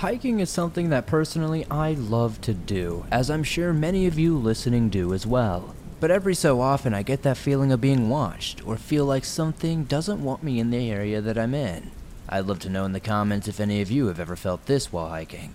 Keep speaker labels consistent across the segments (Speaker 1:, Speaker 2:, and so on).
Speaker 1: Hiking is something that personally I love to do, as I'm sure many of you listening do as well. But every so often I get that feeling of being watched, or feel like something doesn't want me in the area that I'm in. I'd love to know in the comments if any of you have ever felt this while hiking.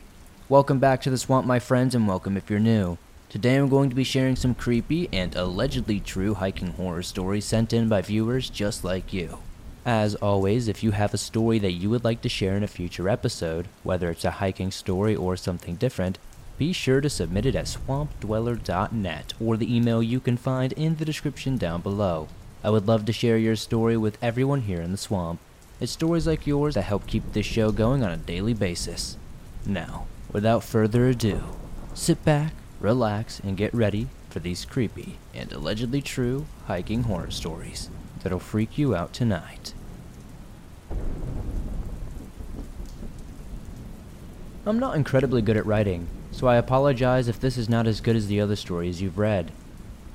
Speaker 1: Welcome back to the swamp, my friends, and welcome if you're new. Today I'm going to be sharing some creepy and allegedly true hiking horror stories sent in by viewers just like you. As always, if you have a story that you would like to share in a future episode, whether it's a hiking story or something different, be sure to submit it at swampdweller.net or the email you can find in the description down below. I would love to share your story with everyone here in the swamp. It's stories like yours that help keep this show going on a daily basis. Now, without further ado, sit back, relax, and get ready for these creepy and allegedly true hiking horror stories that'll freak you out tonight. I'm not incredibly good at writing, so I apologize if this is not as good as the other stories you've read.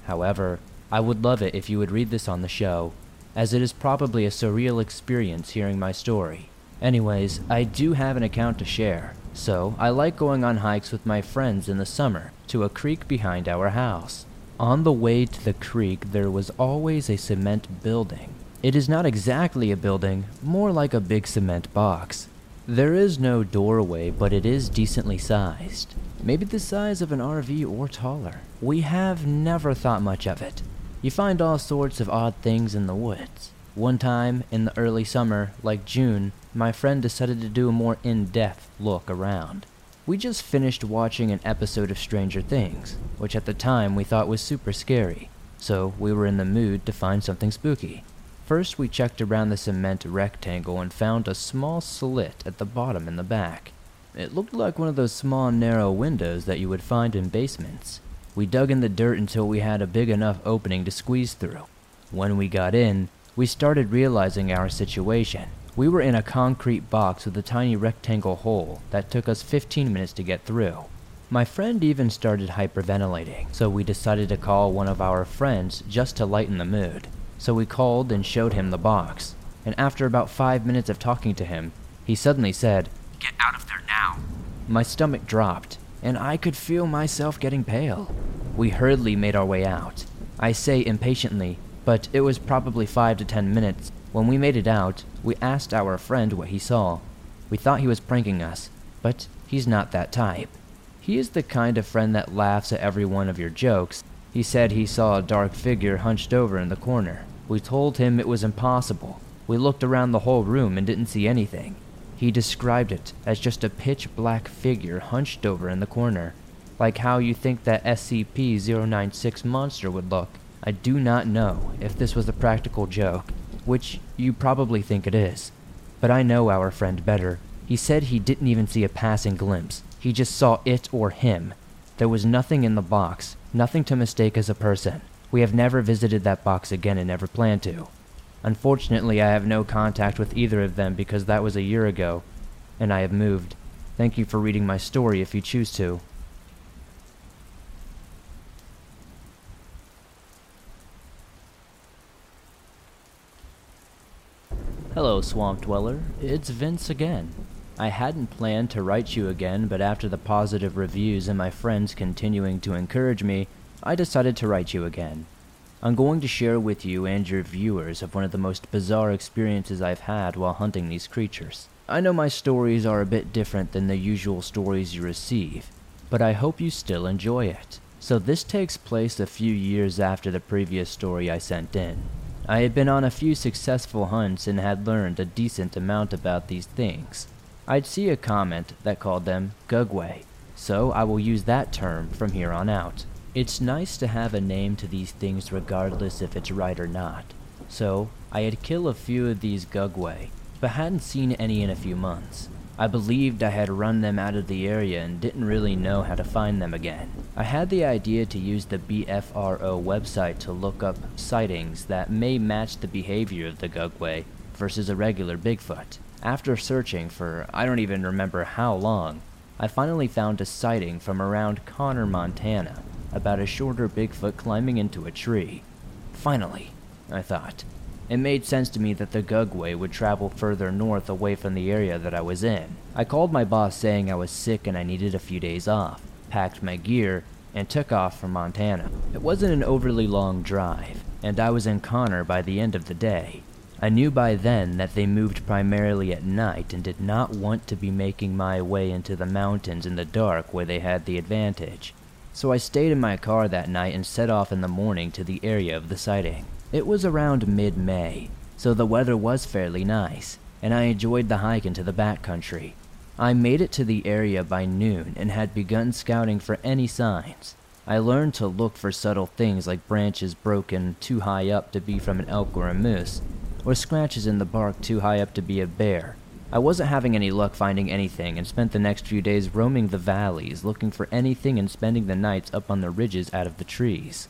Speaker 1: However, I would love it if you would read this on the show, as it is probably a surreal experience hearing my story. Anyways, I do have an account to share, so I like going on hikes with my friends in the summer to a creek behind our house. On the way to the creek, there was always a cement building. It is not exactly a building, more like a big cement box. There is no doorway, but it is decently sized. Maybe the size of an RV or taller. We have never thought much of it. You find all sorts of odd things in the woods. One time, in the early summer, like June, my friend decided to do a more in depth look around. We just finished watching an episode of Stranger Things, which at the time we thought was super scary, so we were in the mood to find something spooky. First, we checked around the cement rectangle and found a small slit at the bottom in the back. It looked like one of those small, narrow windows that you would find in basements. We dug in the dirt until we had a big enough opening to squeeze through. When we got in, we started realizing our situation. We were in a concrete box with a tiny rectangle hole that took us 15 minutes to get through. My friend even started hyperventilating, so we decided to call one of our friends just to lighten the mood. So we called and showed him the box, and after about five minutes of talking to him, he suddenly said,
Speaker 2: Get out of there now.
Speaker 1: My stomach dropped, and I could feel myself getting pale. We hurriedly made our way out. I say impatiently, but it was probably five to ten minutes when we made it out, we asked our friend what he saw. We thought he was pranking us, but he's not that type. He is the kind of friend that laughs at every one of your jokes. He said he saw a dark figure hunched over in the corner. We told him it was impossible. We looked around the whole room and didn't see anything. He described it as just a pitch black figure hunched over in the corner, like how you think that SCP 096 monster would look. I do not know if this was a practical joke, which you probably think it is. But I know our friend better. He said he didn't even see a passing glimpse. He just saw it or him. There was nothing in the box, nothing to mistake as a person. We have never visited that box again and never plan to. Unfortunately, I have no contact with either of them because that was a year ago, and I have moved. Thank you for reading my story if you choose to. Swamp Dweller. It's Vince again. I hadn't planned to write you again, but after the positive reviews and my friends continuing to encourage me, I decided to write you again. I'm going to share with you and your viewers of one of the most bizarre experiences I've had while hunting these creatures. I know my stories are a bit different than the usual stories you receive, but I hope you still enjoy it. So this takes place a few years after the previous story I sent in. I had been on a few successful hunts and had learned a decent amount about these things. I'd see a comment that called them gugwe, so I will use that term from here on out. It's nice to have a name to these things regardless if it's right or not. So, I had killed a few of these gugwe, but hadn't seen any in a few months. I believed I had run them out of the area and didn't really know how to find them again. I had the idea to use the BFRO website to look up sightings that may match the behavior of the Gugwe versus a regular Bigfoot. After searching for I don't even remember how long, I finally found a sighting from around Conner, Montana, about a shorter Bigfoot climbing into a tree. Finally, I thought. It made sense to me that the Gugwe would travel further north away from the area that I was in. I called my boss saying I was sick and I needed a few days off, packed my gear, and took off for Montana. It wasn't an overly long drive, and I was in Conner by the end of the day. I knew by then that they moved primarily at night and did not want to be making my way into the mountains in the dark where they had the advantage. So I stayed in my car that night and set off in the morning to the area of the sighting. It was around mid May, so the weather was fairly nice, and I enjoyed the hike into the backcountry. I made it to the area by noon and had begun scouting for any signs. I learned to look for subtle things like branches broken too high up to be from an elk or a moose, or scratches in the bark too high up to be a bear. I wasn't having any luck finding anything and spent the next few days roaming the valleys looking for anything and spending the nights up on the ridges out of the trees.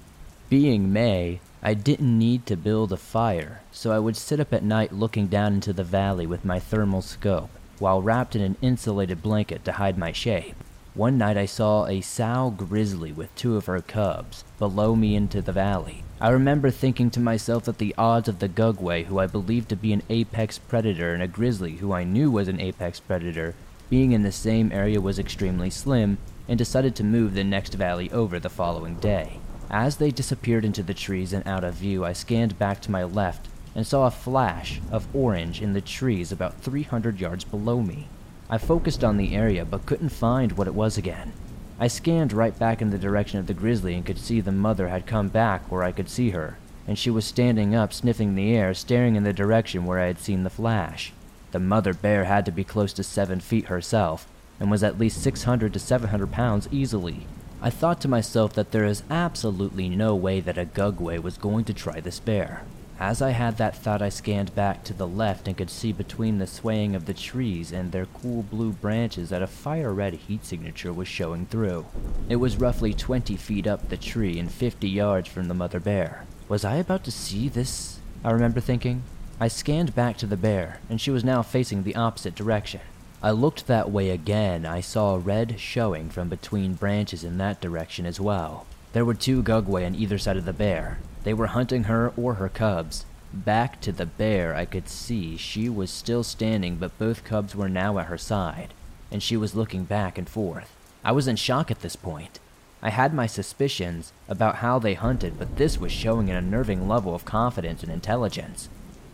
Speaker 1: Being May, I didn't need to build a fire, so I would sit up at night looking down into the valley with my thermal scope, while wrapped in an insulated blanket to hide my shape. One night I saw a sow grizzly with two of her cubs below me into the valley. I remember thinking to myself that the odds of the Gugwe, who I believed to be an apex predator, and a grizzly, who I knew was an apex predator, being in the same area was extremely slim, and decided to move the next valley over the following day. As they disappeared into the trees and out of view, I scanned back to my left and saw a flash of orange in the trees about 300 yards below me. I focused on the area but couldn't find what it was again. I scanned right back in the direction of the grizzly and could see the mother had come back where I could see her, and she was standing up, sniffing the air, staring in the direction where I had seen the flash. The mother bear had to be close to seven feet herself, and was at least 600 to 700 pounds easily. I thought to myself that there is absolutely no way that a Gugwe was going to try this bear. As I had that thought, I scanned back to the left and could see between the swaying of the trees and their cool blue branches that a fire red heat signature was showing through. It was roughly 20 feet up the tree and 50 yards from the mother bear. Was I about to see this? I remember thinking. I scanned back to the bear, and she was now facing the opposite direction. I looked that way again. I saw red showing from between branches in that direction as well. There were two Gugwe on either side of the bear. They were hunting her or her cubs. Back to the bear, I could see she was still standing, but both cubs were now at her side, and she was looking back and forth. I was in shock at this point. I had my suspicions about how they hunted, but this was showing an unnerving level of confidence and intelligence.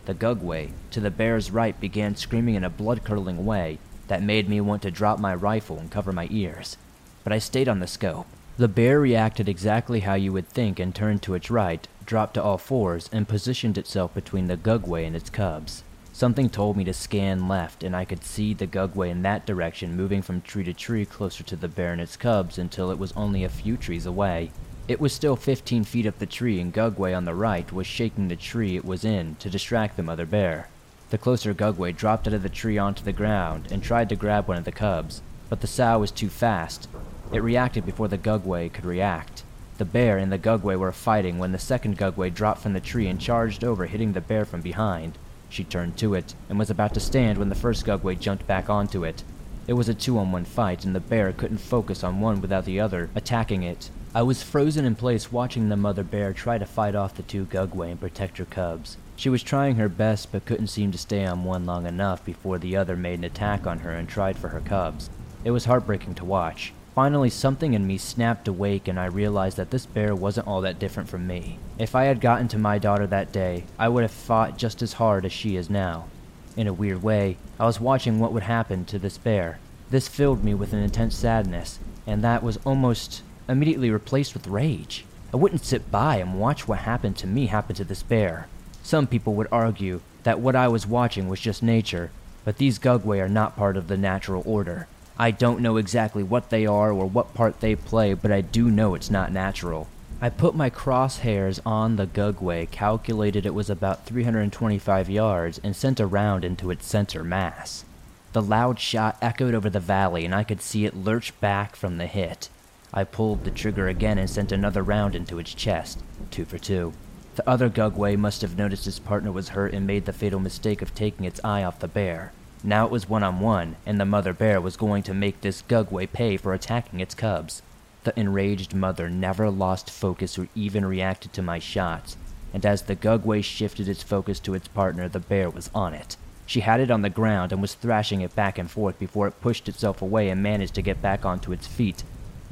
Speaker 1: The Gugwe, to the bear's right, began screaming in a blood curdling way, that made me want to drop my rifle and cover my ears. But I stayed on the scope. The bear reacted exactly how you would think and turned to its right, dropped to all fours, and positioned itself between the Gugwe and its cubs. Something told me to scan left, and I could see the Gugwe in that direction moving from tree to tree closer to the bear and its cubs until it was only a few trees away. It was still 15 feet up the tree, and Gugwe on the right was shaking the tree it was in to distract the mother bear. The closer Gugwe dropped out of the tree onto the ground and tried to grab one of the cubs, but the sow was too fast. It reacted before the Gugwe could react. The bear and the Gugwe were fighting when the second Gugwe dropped from the tree and charged over, hitting the bear from behind. She turned to it and was about to stand when the first Gugwe jumped back onto it. It was a two on one fight, and the bear couldn't focus on one without the other attacking it. I was frozen in place watching the mother bear try to fight off the two Gugwe and protect her cubs. She was trying her best but couldn't seem to stay on one long enough before the other made an attack on her and tried for her cubs. It was heartbreaking to watch. Finally, something in me snapped awake and I realized that this bear wasn't all that different from me. If I had gotten to my daughter that day, I would have fought just as hard as she is now. In a weird way, I was watching what would happen to this bear. This filled me with an intense sadness, and that was almost immediately replaced with rage. I wouldn't sit by and watch what happened to me happen to this bear. Some people would argue that what I was watching was just nature, but these Gugwe are not part of the natural order. I don't know exactly what they are or what part they play, but I do know it's not natural. I put my crosshairs on the Gugwe, calculated it was about 325 yards, and sent a round into its center mass. The loud shot echoed over the valley, and I could see it lurch back from the hit. I pulled the trigger again and sent another round into its chest, two for two. The other Gugwe must have noticed his partner was hurt and made the fatal mistake of taking its eye off the bear. Now it was one on one, and the mother bear was going to make this Gugwe pay for attacking its cubs. The enraged mother never lost focus or even reacted to my shots. and as the Gugwe shifted its focus to its partner, the bear was on it. She had it on the ground and was thrashing it back and forth before it pushed itself away and managed to get back onto its feet.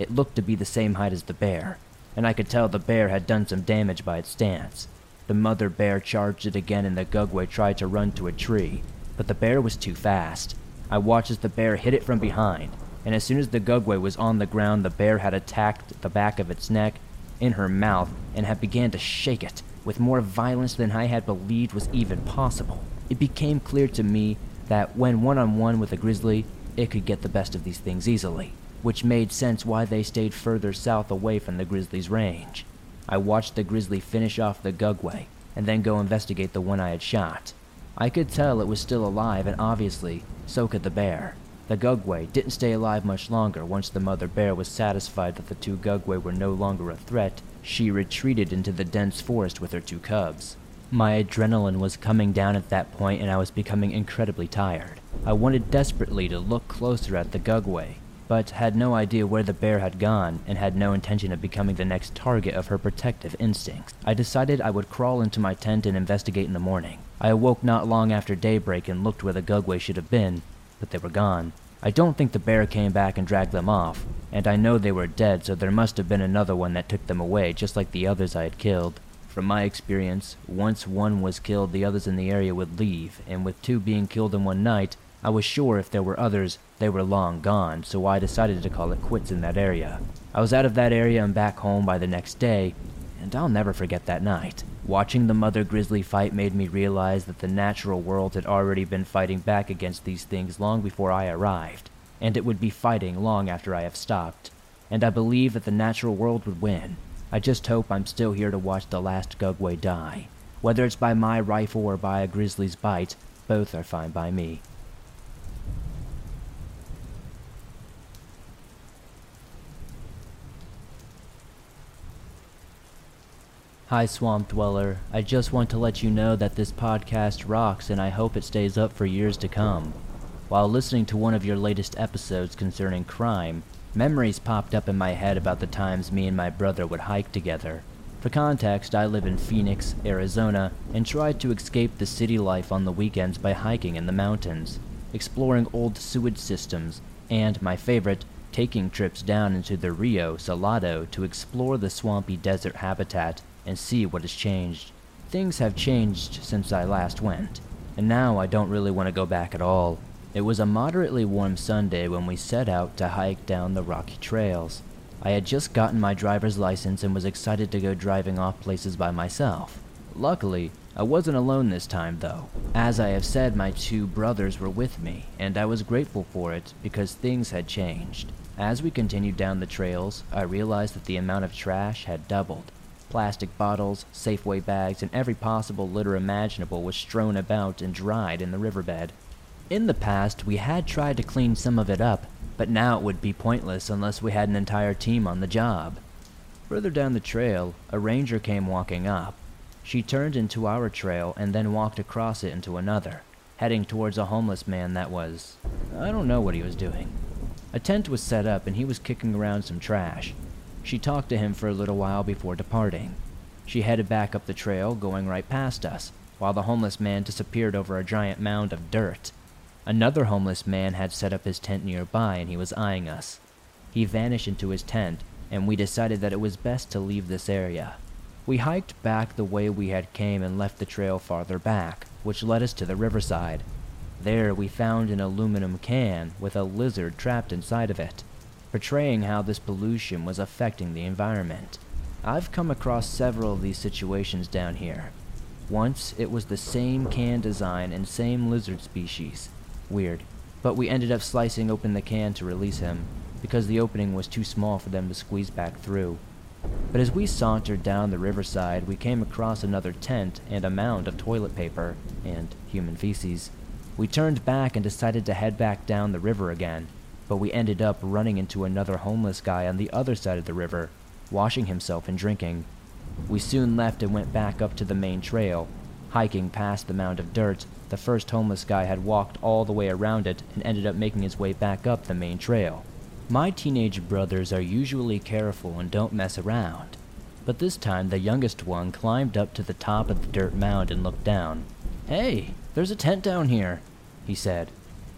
Speaker 1: It looked to be the same height as the bear, and I could tell the bear had done some damage by its stance. The mother bear charged it again and the Gugwe tried to run to a tree, but the bear was too fast. I watched as the bear hit it from behind, and as soon as the Gugwe was on the ground, the bear had attacked the back of its neck in her mouth and had began to shake it with more violence than I had believed was even possible. It became clear to me that when one on one with a grizzly, it could get the best of these things easily, which made sense why they stayed further south away from the grizzly's range. I watched the grizzly finish off the Gugwe and then go investigate the one I had shot. I could tell it was still alive, and obviously, so could the bear. The Gugwe didn't stay alive much longer once the mother bear was satisfied that the two Gugwe were no longer a threat. She retreated into the dense forest with her two cubs. My adrenaline was coming down at that point and I was becoming incredibly tired. I wanted desperately to look closer at the Gugwe, but had no idea where the bear had gone and had no intention of becoming the next target of her protective instincts. I decided I would crawl into my tent and investigate in the morning. I awoke not long after daybreak and looked where the Gugwe should have been, but they were gone. I don't think the bear came back and dragged them off, and I know they were dead, so there must have been another one that took them away, just like the others I had killed. From my experience, once one was killed, the others in the area would leave, and with two being killed in one night, I was sure if there were others, they were long gone, so I decided to call it quits in that area. I was out of that area and back home by the next day, and I'll never forget that night. Watching the mother grizzly fight made me realize that the natural world had already been fighting back against these things long before I arrived, and it would be fighting long after I have stopped. And I believe that the natural world would win. I just hope I'm still here to watch the last Gugwe die. Whether it's by my rifle or by a grizzly's bite, both are fine by me. Hi, Swamp Dweller. I just want to let you know that this podcast rocks and I hope it stays up for years to come. While listening to one of your latest episodes concerning crime, memories popped up in my head about the times me and my brother would hike together. For context, I live in Phoenix, Arizona, and tried to escape the city life on the weekends by hiking in the mountains, exploring old sewage systems, and, my favorite, taking trips down into the Rio Salado to explore the swampy desert habitat and see what has changed. Things have changed since I last went, and now I don't really want to go back at all. It was a moderately warm Sunday when we set out to hike down the rocky trails. I had just gotten my driver's license and was excited to go driving off places by myself. Luckily, I wasn't alone this time though. As I have said, my two brothers were with me, and I was grateful for it because things had changed. As we continued down the trails, I realized that the amount of trash had doubled. Plastic bottles, Safeway bags, and every possible litter imaginable was strewn about and dried in the riverbed. In the past, we had tried to clean some of it up, but now it would be pointless unless we had an entire team on the job. Further down the trail, a ranger came walking up. She turned into our trail and then walked across it into another, heading towards a homeless man that was. I don't know what he was doing. A tent was set up and he was kicking around some trash. She talked to him for a little while before departing. She headed back up the trail, going right past us, while the homeless man disappeared over a giant mound of dirt. Another homeless man had set up his tent nearby and he was eyeing us. He vanished into his tent, and we decided that it was best to leave this area. We hiked back the way we had came and left the trail farther back, which led us to the riverside. There we found an aluminum can with a lizard trapped inside of it portraying how this pollution was affecting the environment. I've come across several of these situations down here. Once, it was the same can design and same lizard species. Weird. But we ended up slicing open the can to release him, because the opening was too small for them to squeeze back through. But as we sauntered down the riverside, we came across another tent and a mound of toilet paper and human feces. We turned back and decided to head back down the river again, but we ended up running into another homeless guy on the other side of the river, washing himself and drinking. We soon left and went back up to the main trail. Hiking past the mound of dirt, the first homeless guy had walked all the way around it and ended up making his way back up the main trail. My teenage brothers are usually careful and don't mess around. But this time, the youngest one climbed up to the top of the dirt mound and looked down. Hey, there's a tent down here, he said.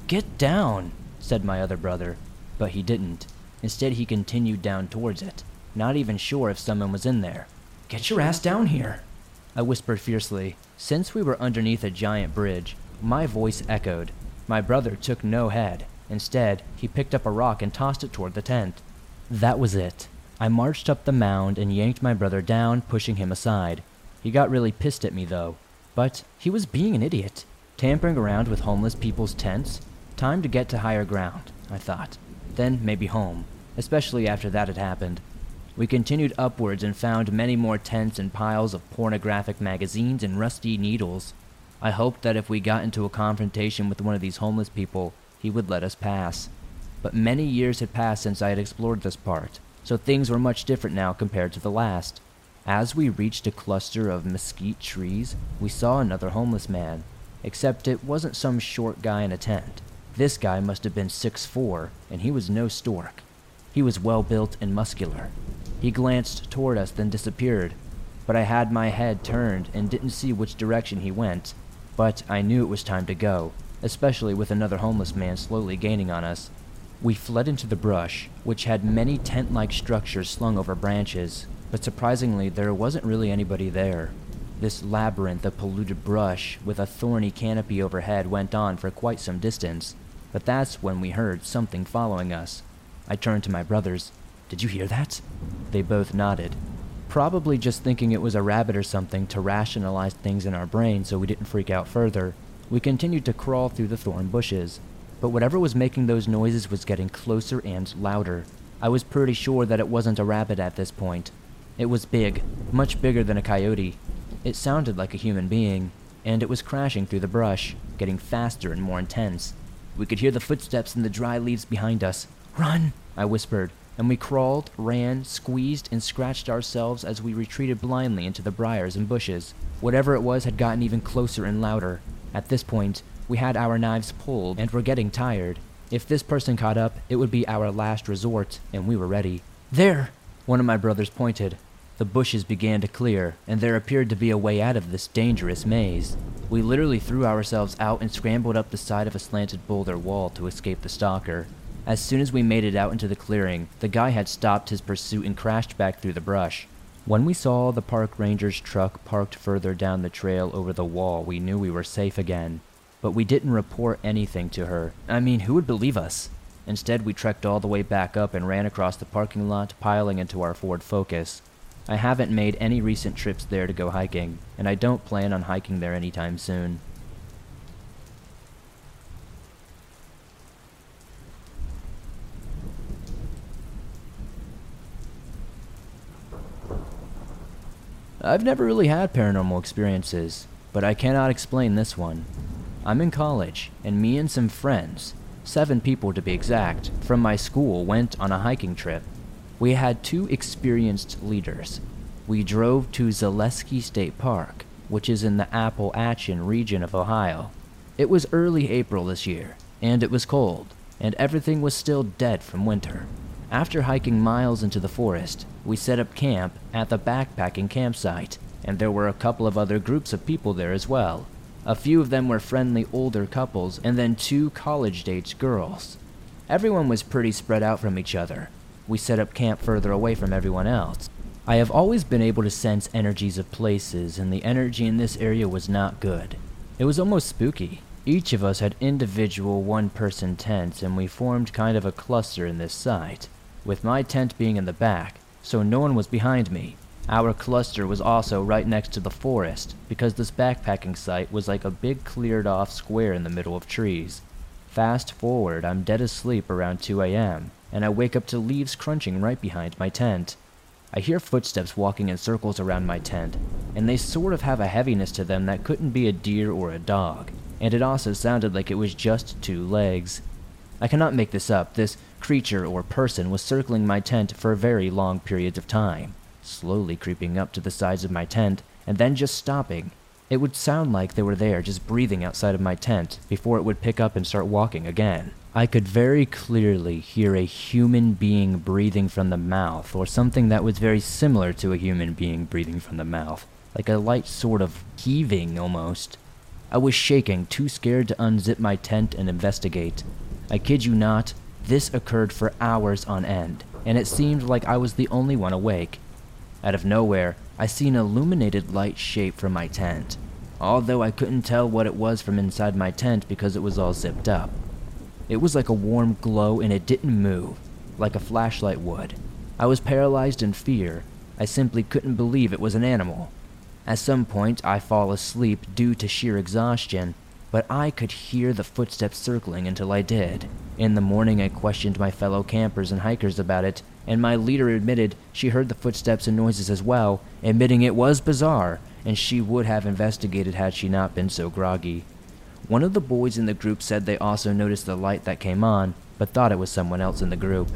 Speaker 1: Get down, said my other brother, but he didn't. Instead, he continued down towards it, not even sure if someone was in there. Get your ass down here, I whispered fiercely. Since we were underneath a giant bridge, my voice echoed. My brother took no head. Instead, he picked up a rock and tossed it toward the tent. That was it. I marched up the mound and yanked my brother down, pushing him aside. He got really pissed at me, though. But he was being an idiot, tampering around with homeless people's tents. Time to get to higher ground, I thought. Then maybe home, especially after that had happened. We continued upwards and found many more tents and piles of pornographic magazines and rusty needles. I hoped that if we got into a confrontation with one of these homeless people, he would let us pass. But many years had passed since I had explored this part, so things were much different now compared to the last. As we reached a cluster of mesquite trees, we saw another homeless man, except it wasn't some short guy in a tent. This guy must have been six four, and he was no stork. He was well built and muscular. He glanced toward us, then disappeared, but I had my head turned and didn't see which direction he went. But I knew it was time to go, especially with another homeless man slowly gaining on us. We fled into the brush, which had many tent like structures slung over branches, but surprisingly, there wasn't really anybody there. This labyrinth of polluted brush with a thorny canopy overhead went on for quite some distance, but that's when we heard something following us. I turned to my brothers. Did you hear that? They both nodded, probably just thinking it was a rabbit or something to rationalize things in our brain so we didn't freak out further. We continued to crawl through the thorn bushes, but whatever was making those noises was getting closer and louder. I was pretty sure that it wasn't a rabbit at this point. It was big, much bigger than a coyote. It sounded like a human being, and it was crashing through the brush, getting faster and more intense. We could hear the footsteps in the dry leaves behind us. Run, I whispered, and we crawled, ran, squeezed, and scratched ourselves as we retreated blindly into the briars and bushes. Whatever it was had gotten even closer and louder. At this point, we had our knives pulled and were getting tired. If this person caught up, it would be our last resort, and we were ready. There! One of my brothers pointed. The bushes began to clear, and there appeared to be a way out of this dangerous maze. We literally threw ourselves out and scrambled up the side of a slanted boulder wall to escape the stalker. As soon as we made it out into the clearing, the guy had stopped his pursuit and crashed back through the brush. When we saw the park ranger's truck parked further down the trail over the wall, we knew we were safe again. But we didn't report anything to her. I mean, who would believe us? Instead, we trekked all the way back up and ran across the parking lot, piling into our Ford Focus. I haven't made any recent trips there to go hiking, and I don't plan on hiking there anytime soon. I've never really had paranormal experiences, but I cannot explain this one. I'm in college, and me and some friends, seven people to be exact, from my school went on a hiking trip. We had two experienced leaders. We drove to Zaleski State Park, which is in the Appalachian region of Ohio. It was early April this year, and it was cold, and everything was still dead from winter. After hiking miles into the forest, we set up camp at the backpacking campsite, and there were a couple of other groups of people there as well. A few of them were friendly older couples, and then two college age girls. Everyone was pretty spread out from each other. We set up camp further away from everyone else. I have always been able to sense energies of places, and the energy in this area was not good. It was almost spooky. Each of us had individual one person tents, and we formed kind of a cluster in this site with my tent being in the back, so no one was behind me. Our cluster was also right next to the forest, because this backpacking site was like a big cleared off square in the middle of trees. Fast forward, I'm dead asleep around 2 a.m., and I wake up to leaves crunching right behind my tent. I hear footsteps walking in circles around my tent, and they sort of have a heaviness to them that couldn't be a deer or a dog, and it also sounded like it was just two legs. I cannot make this up. This creature or person was circling my tent for very long periods of time, slowly creeping up to the sides of my tent and then just stopping. It would sound like they were there just breathing outside of my tent before it would pick up and start walking again. I could very clearly hear a human being breathing from the mouth, or something that was very similar to a human being breathing from the mouth, like a light sort of heaving almost. I was shaking, too scared to unzip my tent and investigate. I kid you not, this occurred for hours on end, and it seemed like I was the only one awake. Out of nowhere, I see an illuminated light shape from my tent, although I couldn't tell what it was from inside my tent because it was all zipped up. It was like a warm glow and it didn't move, like a flashlight would. I was paralyzed in fear. I simply couldn't believe it was an animal. At some point, I fall asleep due to sheer exhaustion, but I could hear the footsteps circling until I did. In the morning, I questioned my fellow campers and hikers about it, and my leader admitted she heard the footsteps and noises as well, admitting it was bizarre, and she would have investigated had she not been so groggy. One of the boys in the group said they also noticed the light that came on, but thought it was someone else in the group.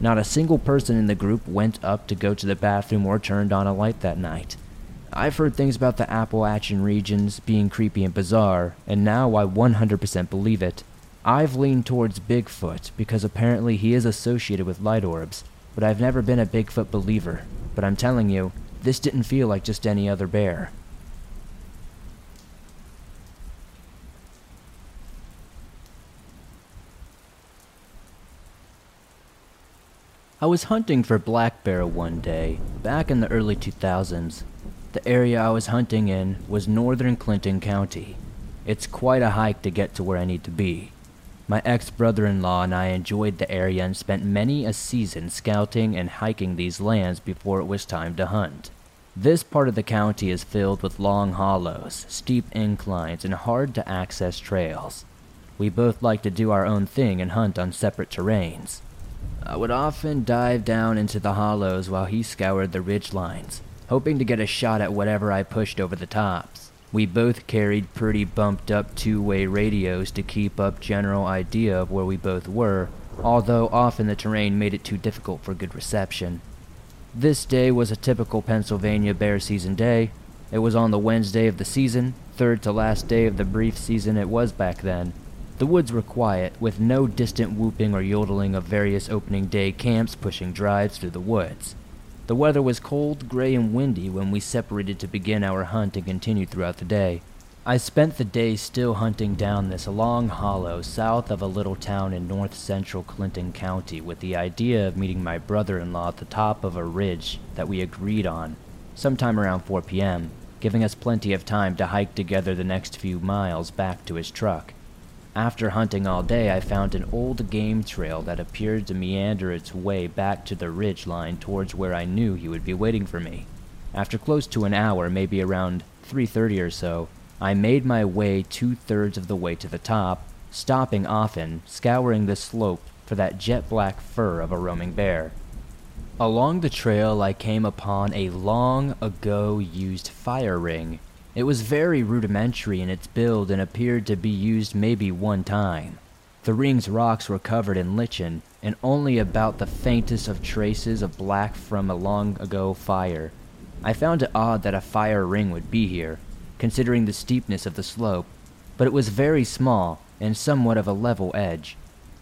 Speaker 1: Not a single person in the group went up to go to the bathroom or turned on a light that night. I've heard things about the Appalachian regions being creepy and bizarre, and now I 100% believe it. I've leaned towards Bigfoot because apparently he is associated with light orbs, but I've never been a Bigfoot believer. But I'm telling you, this didn't feel like just any other bear. I was hunting for black bear one day, back in the early 2000s. The area I was hunting in was northern Clinton County. It's quite a hike to get to where I need to be. My ex brother in law and I enjoyed the area and spent many a season scouting and hiking these lands before it was time to hunt. This part of the county is filled with long hollows, steep inclines, and hard to access trails. We both like to do our own thing and hunt on separate terrains. I would often dive down into the hollows while he scoured the ridge lines, hoping to get a shot at whatever I pushed over the tops. We both carried pretty bumped up two way radios to keep up general idea of where we both were, although often the terrain made it too difficult for good reception. This day was a typical Pennsylvania bear season day. It was on the Wednesday of the season, third to last day of the brief season it was back then. The woods were quiet, with no distant whooping or yodeling of various opening day camps pushing drives through the woods. The weather was cold, gray, and windy when we separated to begin our hunt and continued throughout the day. I spent the day still hunting down this long hollow south of a little town in north central Clinton County with the idea of meeting my brother in law at the top of a ridge that we agreed on, sometime around 4 p.m., giving us plenty of time to hike together the next few miles back to his truck. After hunting all day, I found an old game trail that appeared to meander its way back to the ridge line towards where I knew he would be waiting for me. After close to an hour, maybe around 3:30 or so, I made my way two-thirds of the way to the top, stopping often, scouring the slope for that jet black fur of a roaming bear. Along the trail, I came upon a long ago used fire ring it was very rudimentary in its build and appeared to be used maybe one time. The ring's rocks were covered in lichen, and only about the faintest of traces of black from a long ago fire. I found it odd that a fire ring would be here, considering the steepness of the slope, but it was very small and somewhat of a level edge.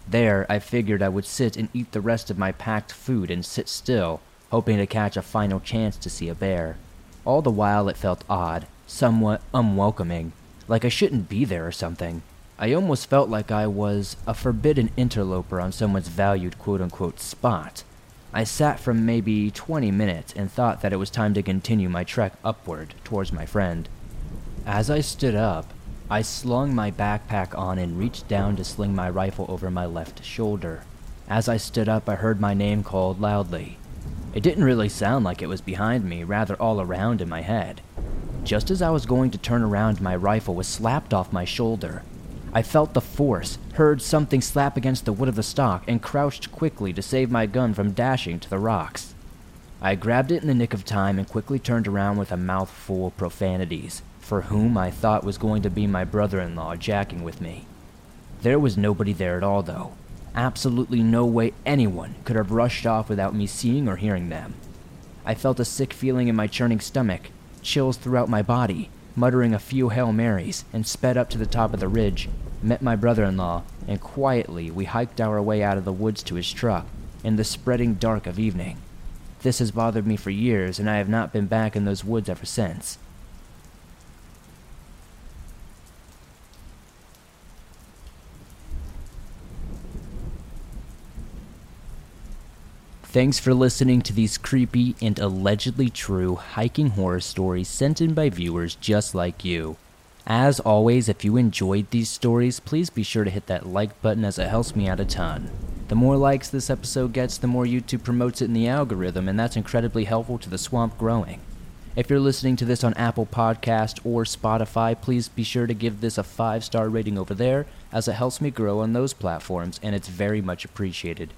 Speaker 1: There, I figured I would sit and eat the rest of my packed food and sit still, hoping to catch a final chance to see a bear. All the while, it felt odd, somewhat unwelcoming, like I shouldn't be there or something. I almost felt like I was a forbidden interloper on someone's valued quote unquote spot. I sat for maybe 20 minutes and thought that it was time to continue my trek upward towards my friend. As I stood up, I slung my backpack on and reached down to sling my rifle over my left shoulder. As I stood up, I heard my name called loudly. It didn't really sound like it was behind me, rather all around in my head. Just as I was going to turn around, my rifle was slapped off my shoulder. I felt the force, heard something slap against the wood of the stock, and crouched quickly to save my gun from dashing to the rocks. I grabbed it in the nick of time and quickly turned around with a mouthful of profanities, for whom I thought was going to be my brother in law jacking with me. There was nobody there at all, though. Absolutely no way anyone could have rushed off without me seeing or hearing them. I felt a sick feeling in my churning stomach, chills throughout my body, muttering a few Hail Marys, and sped up to the top of the ridge, met my brother in law, and quietly we hiked our way out of the woods to his truck in the spreading dark of evening. This has bothered me for years, and I have not been back in those woods ever since. Thanks for listening to these creepy and allegedly true hiking horror stories sent in by viewers just like you. As always, if you enjoyed these stories, please be sure to hit that like button as it helps me out a ton. The more likes this episode gets, the more YouTube promotes it in the algorithm, and that's incredibly helpful to the swamp growing. If you're listening to this on Apple Podcast or Spotify, please be sure to give this a 5-star rating over there as it helps me grow on those platforms and it's very much appreciated.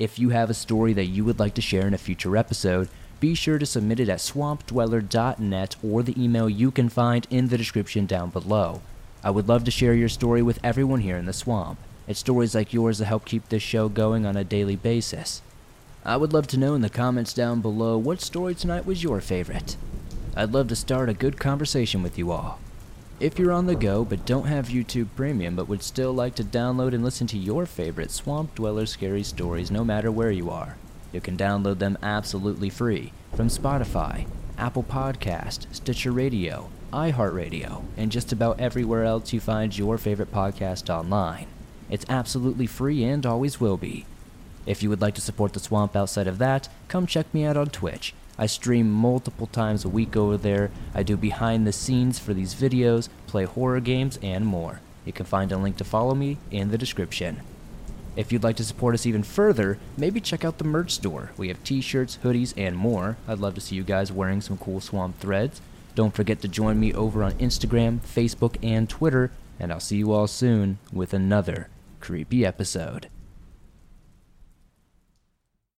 Speaker 1: If you have a story that you would like to share in a future episode, be sure to submit it at swampdweller.net or the email you can find in the description down below. I would love to share your story with everyone here in the swamp. It's stories like yours that help keep this show going on a daily basis. I would love to know in the comments down below what story tonight was your favorite. I'd love to start a good conversation with you all. If you're on the go but don't have YouTube Premium but would still like to download and listen to your favorite Swamp Dweller scary stories no matter where you are, you can download them absolutely free from Spotify, Apple Podcast, Stitcher Radio, iHeartRadio, and just about everywhere else you find your favorite podcast online. It's absolutely free and always will be. If you would like to support the swamp outside of that, come check me out on Twitch. I stream multiple times a week over there. I do behind the scenes for these videos, play horror games, and more. You can find a link to follow me in the description. If you'd like to support us even further, maybe check out the merch store. We have t shirts, hoodies, and more. I'd love to see you guys wearing some cool swamp threads. Don't forget to join me over on Instagram, Facebook, and Twitter, and I'll see you all soon with another creepy episode.